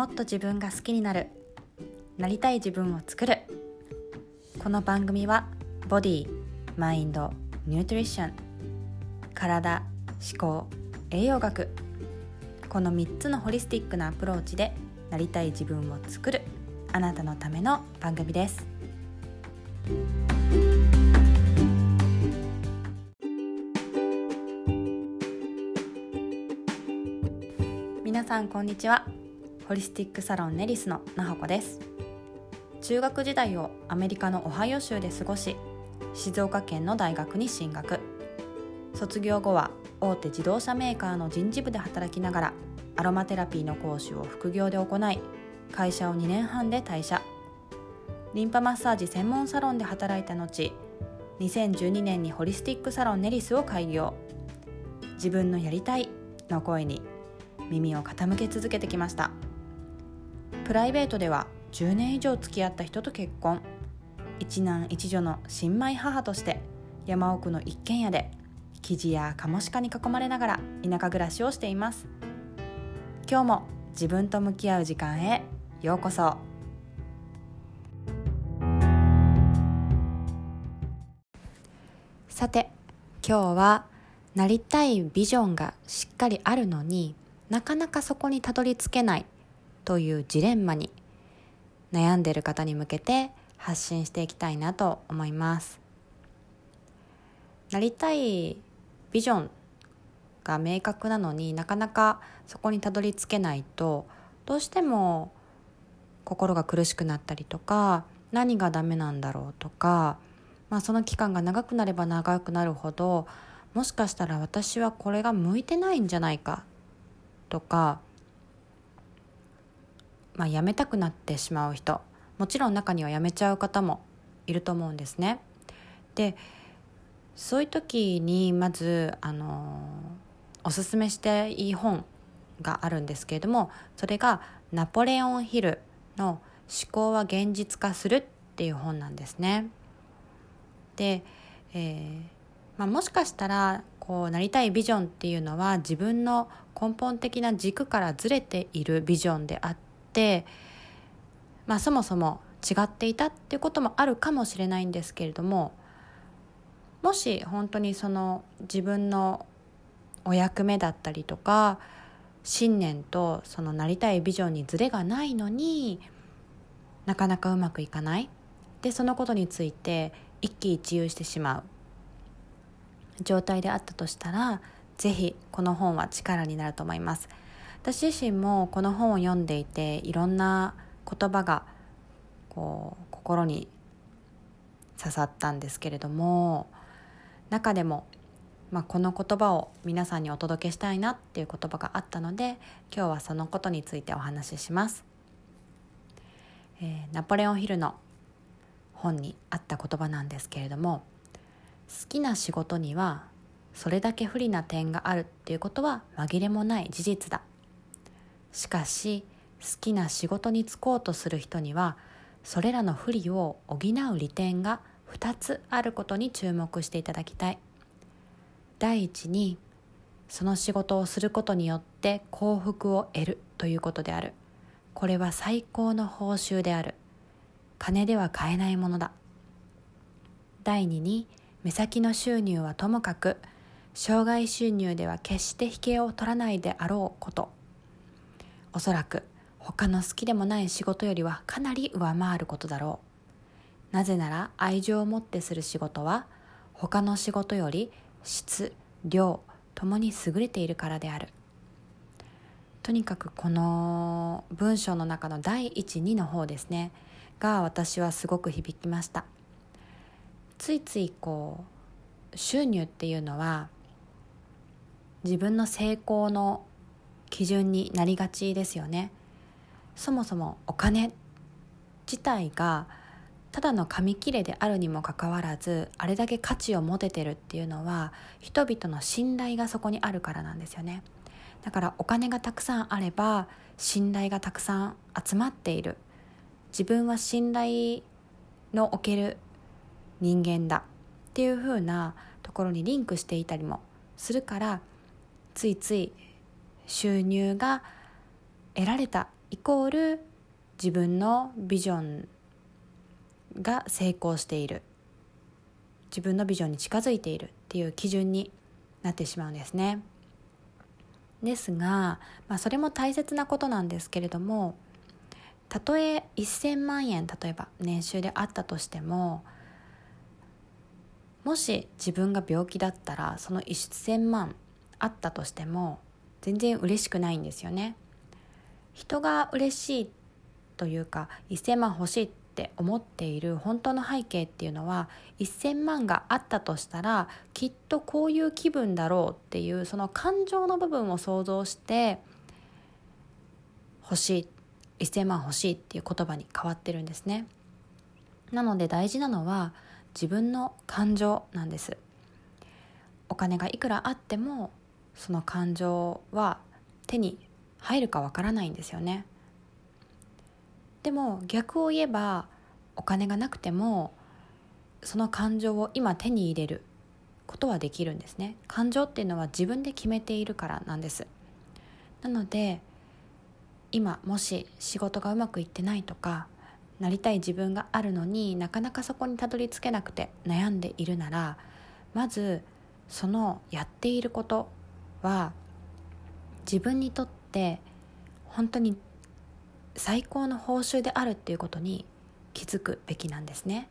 もっと自分が好きになる。なりたい自分を作る。この番組はボディマインドニュートリション体思考栄養学。この3つのホリスティックなアプローチでなりたい自分を作る。あなたのための番組です。皆さんこんにちは。ホリスティックサロンネリスのなほこです。中学時代をアメリカのオハイオ州で過ごし静岡県の大学に進学。卒業後は大手自動車メーカーの人事部で働きながらアロマテラピーの講師を副業で行い会社を2年半で退社。リンパマッサージ専門サロンで働いた後2012年にホリスティックサロンネリスを開業。自分のやりたいの声に耳を傾け続けてきました。プライベートでは10年以上付き合った人と結婚。一男一女の新米母として山奥の一軒家で生地やカモシカに囲まれながら田舎暮らしをしています。今日も自分と向き合う時間へようこそ。さて今日はなりたいビジョンがしっかりあるのになかなかそこにたどり着けないというジレンマに悩んでいる方に向けて発信していきたいなと思います。なりたいビジョンが明確なのになかなかそこにたどり着けないとどうしても心が苦しくなったりとか何がダメなんだろうとか、まあ、その期間が長くなれば長くなるほどもしかしたら私はこれが向いてないんじゃないかとか、まあ、やめたくなってしまう人もちろん中にはやめちゃう方もいると思うんですね。でそういう時にまずあのおすすめしていい本があるんですけれどもそれがナポレオン・ヒルの「思考は現実化する」っていう本なんですね。で、えーまあ、もしかしたらこうなりたいビジョンっていうのは自分の根本的な軸からずれているビジョンであって、まあ、そもそも違っていたっていうこともあるかもしれないんですけれどももし本当にその自分のお役目だったりとか信念とそのなりたいビジョンにズレがないのになかなかうまくいかない。でそのことについて一喜一憂してしまう。状態であったとしたらぜひこの本は力になると思います。私自身もこの本を読んでいていろんな言葉がこう心に刺さったんですけれども中でも、まあ、この言葉を皆さんにお届けしたいなっていう言葉があったので今日はそのことについてお話しします、えー、ナポレオンヒルの本にあった言葉なんですけれども好きな仕事にはそれだけ不利な点があるっていうことは紛れもない事実だ。しかし好きな仕事に就こうとする人にはそれらの不利を補う利点が2つあることに注目していただきたい。第一にその仕事をすることによって幸福を得るということである。これは最高の報酬である。金では買えないものだ。第二に目先の収入はともかく障害収入では決して引けを取らないであろうこと。おそらく他の好きでもない仕事よりはかなり上回ることだろうなぜなら愛情を持ってする仕事は他の仕事より質量ともに優れているからである。とにかくこの文章の中の第一2の方ですね。が私はすごく響きました。ついついこう収入っていうのは自分の成功の基準になりがちですよね。そもそもお金自体がただの紙切れであるにもかかわらずあれだけ価値を持ててるっていうのは人々の信頼がそこにあるからなんですよね。だからお金がたくさんあれば信頼がたくさん集まっている。自分は信頼のおける人間だ。っていう風なところにリンクしていたりもするからついつい収入が得られたイコール自分のビジョンが成功している自分のビジョンに近づいているっていう基準になってしまうんですね。ですが、まあ、それも大切なことなんですけれどもたとえ1000万円例えば年収であったとしてももし自分が病気だったらその1000万あったとしても全然嬉しくないんですよね。人が嬉しいというか1000万欲しいって思っている本当の背景っていうのは1000万があったとしたらきっとこういう気分だろうっていうその感情の部分を想像して欲しい1000万欲しいっていう言葉に変わってるんですね。なので大事なのは自分の感情なんですお金がいくらあってもその感情は手に入るかわからないんですよね。でも逆を言えばお金がなくてもその感情を今手に入れることはできるんですね。感情っていうのは自分で決めているからなんです。なので今もし仕事がうまくいってないとかなりたい自分があるのになかなかそこにたどり着けなくて悩んでいるならまずそのやっていることは自分にとって本当に最高の報酬であるっていうことに気づくべきなんですね。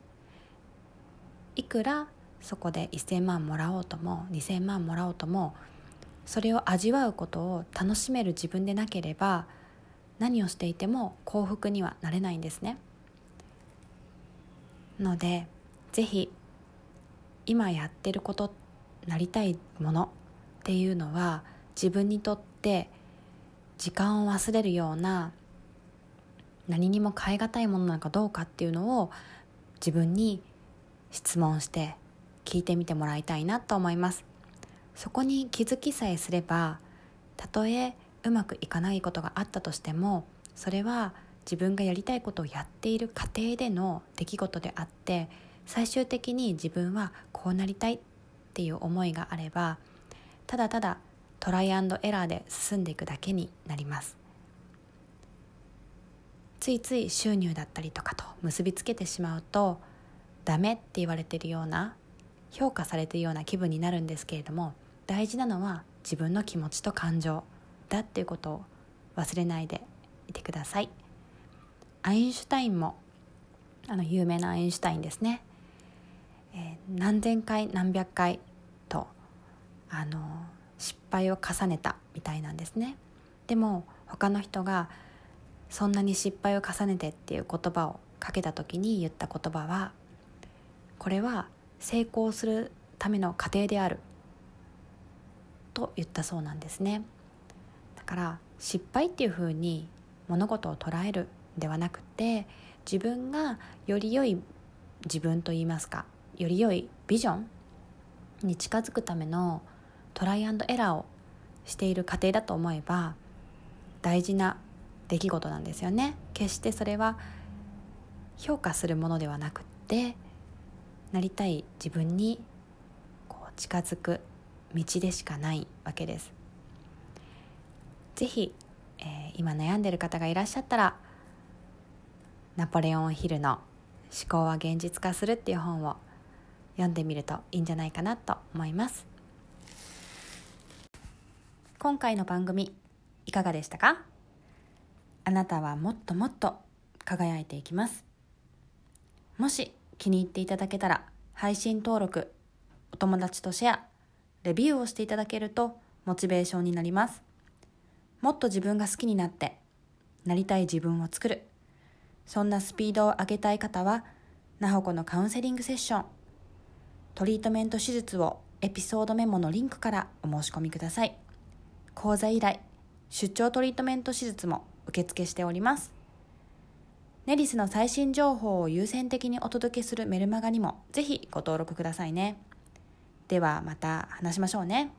いくらそこで1000万もらおうとも2000万もらおうともそれを味わうことを楽しめる自分でなければ何をしていても幸福にはなれないんですね。ので是非今やってることなりたいものっていうのは自分にとって時間を忘れるような何にも変え難いものなのかどうかっていうのを自分に質問して聞いてみてもらいたいなと思います。そこに気づきさえすればたとえうまくいかないことがあったとしてもそれは自分がやりたいことをやっている過程での出来事であって最終的に自分はこうなりたいっていう思いがあればただただトライアンドエラーで進んでいくだけになります。ついつい収入だったりとかと結びつけてしまうとダメって言われてるような評価されてるような気分になるんですけれども大事なのは自分の気持ちと感情だっていうことを忘れないでいてください。アインシュタインもあの有名なアインシュタインですね、えー、何千回何百回あの失敗を重ねたみたいなんですね。でも他の人がそんなに失敗を重ねてっていう言葉をかけた時に言った言葉はこれは成功するための過程であると言ったそうなんですね。だから失敗っていうふうに物事を捉えるではなくて自分がより良い自分といいますかより良いビジョンに近づくためのトライアンドエラーをしている過程だと思えば大事な出来事なんですよね。決してそれは評価するものではなくってなりたい自分にこう近づく道でしかないわけです。是非、えー、今悩んでる方がいらっしゃったらナポレオンヒルの「思考は現実化する」っていう本を読んでみるといいんじゃないかなと思います。今回の番組いかがでしたか？あなたはもっともっと輝いていきます。もし気に入っていただけたら配信登録お友達とシェアレビューをしていただけるとモチベーションになります。もっと自分が好きになってなりたい自分を作る。そんなスピードを上げたい方はなほこのカウンセリングセッショントリートメント手術をエピソードメモのリンクからお申し込みください。講座依頼出張トリートメント手術も受付しております。ネリスの最新情報を優先的にお届けするメルマガにもぜひご登録くださいね。ではまた話しましょうね。